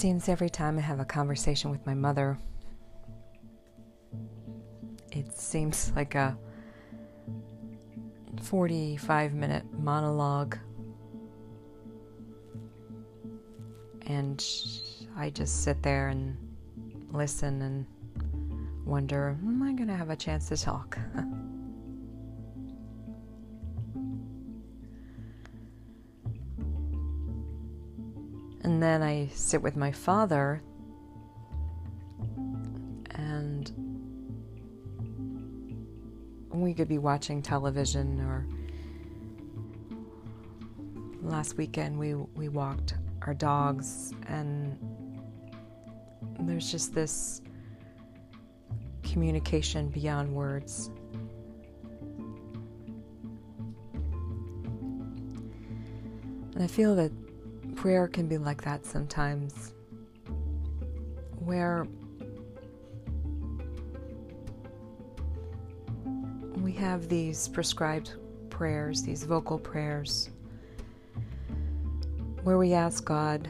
seems every time I have a conversation with my mother, it seems like a 45 minute monologue. And I just sit there and listen and wonder, am I going to have a chance to talk? and then I sit with my father and we could be watching television or last weekend we we walked our dogs and there's just this communication beyond words. And I feel that prayer can be like that sometimes, where we have these prescribed prayers, these vocal prayers, where we ask God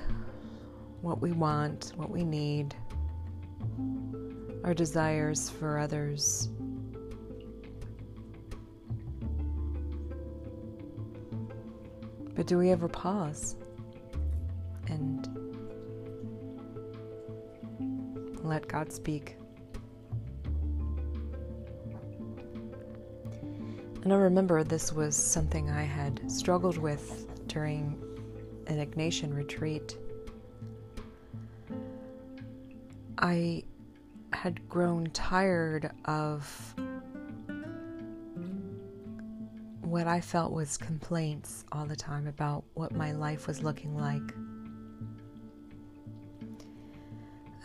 what we want, what we need, our desires for others. But do we ever pause let God speak? And I remember this was something I had struggled with during an Ignatian retreat. I had grown tired of what I felt was complaints all the time about what my life was looking like.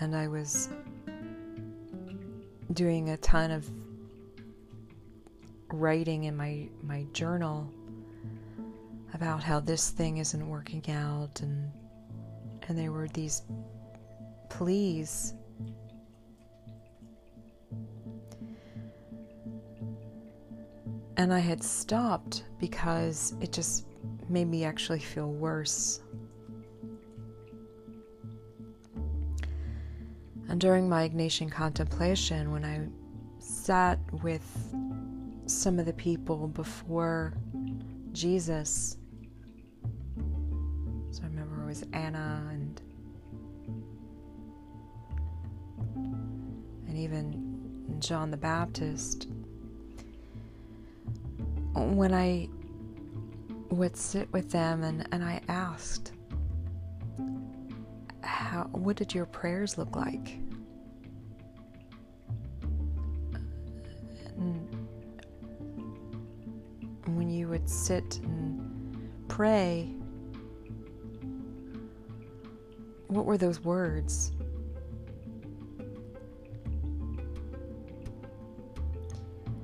And I was doing a ton of writing in my, my journal about how this thing isn't working out and and there were these pleas and I had stopped because it just made me actually feel worse. And during my Ignatian contemplation, when I sat with some of the people before Jesus, so I remember it was Anna and and even John the Baptist when I would sit with them and, and I asked, how, what did your prayers look like? Would sit and pray, what were those words?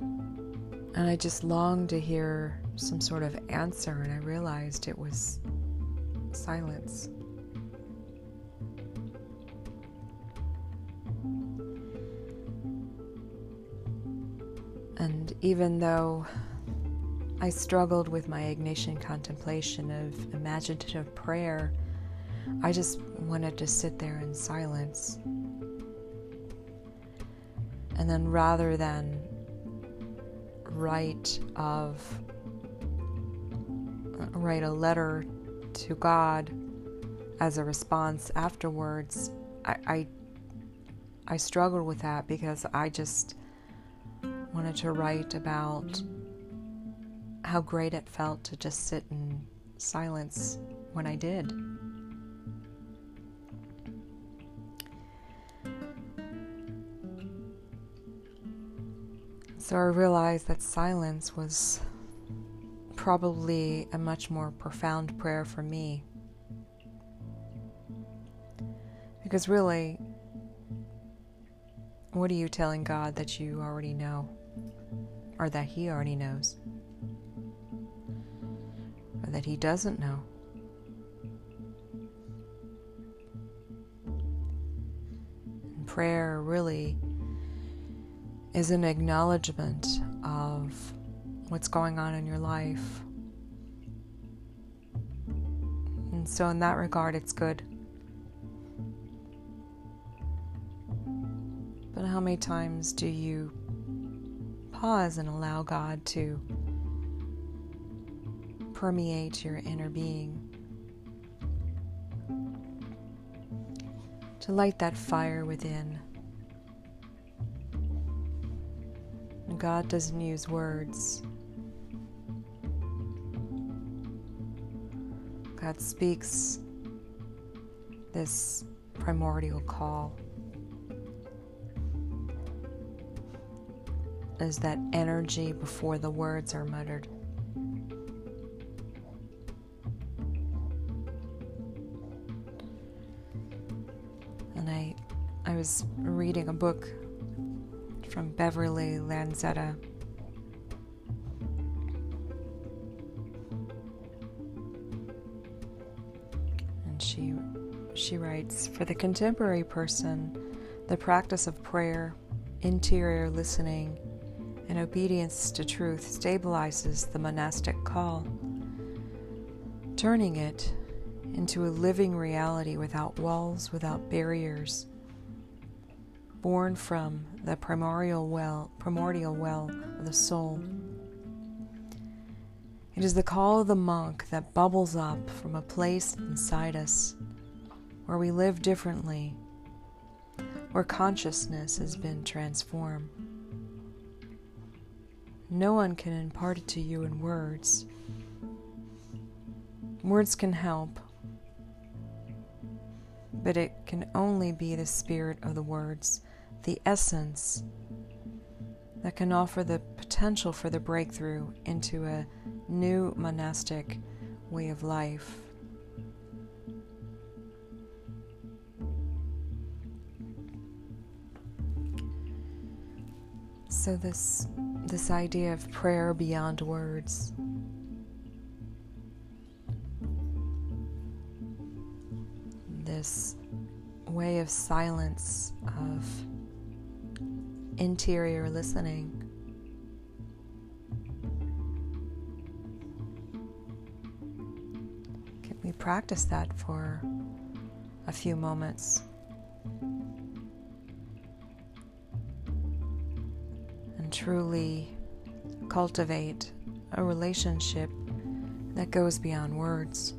And I just longed to hear some sort of answer, and I realized it was silence. And even though I struggled with my Ignatian contemplation of imaginative prayer, I just wanted to sit there in silence. And then rather than write of write a letter to God as a response afterwards, I, I I struggled with that because I just wanted to write about how great it felt to just sit in silence when I did. So I realized that silence was probably a much more profound prayer for me. Because really, what are you telling God that you already know? Or that He already knows? that he doesn't know. And prayer really is an acknowledgement of what's going on in your life. And so, in that regard, it's good. But how many times do you pause and allow God to? Permeate your inner being? To light that fire within. God doesn't use words. God speaks this primordial call. Is that energy before the words are muttered. Was reading a book from Beverly Lanzetta. And she she writes, for the contemporary person, the practice of prayer, interior listening, and obedience to truth stabilizes the monastic call, turning it into a living reality without walls, without barriers, born from the primordial well, primordial well of the soul. It is the call of the monk that bubbles up from a place inside us where we live differently, where consciousness has been transformed. No one can impart it to you in words. Words can help, but it can only be the spirit of the words the essence that can offer the potential for the breakthrough into a new monastic way of life. So this this idea of prayer beyond words this way of silence of interior listening. Can we practice that for a few moments? And truly cultivate a relationship that goes beyond words.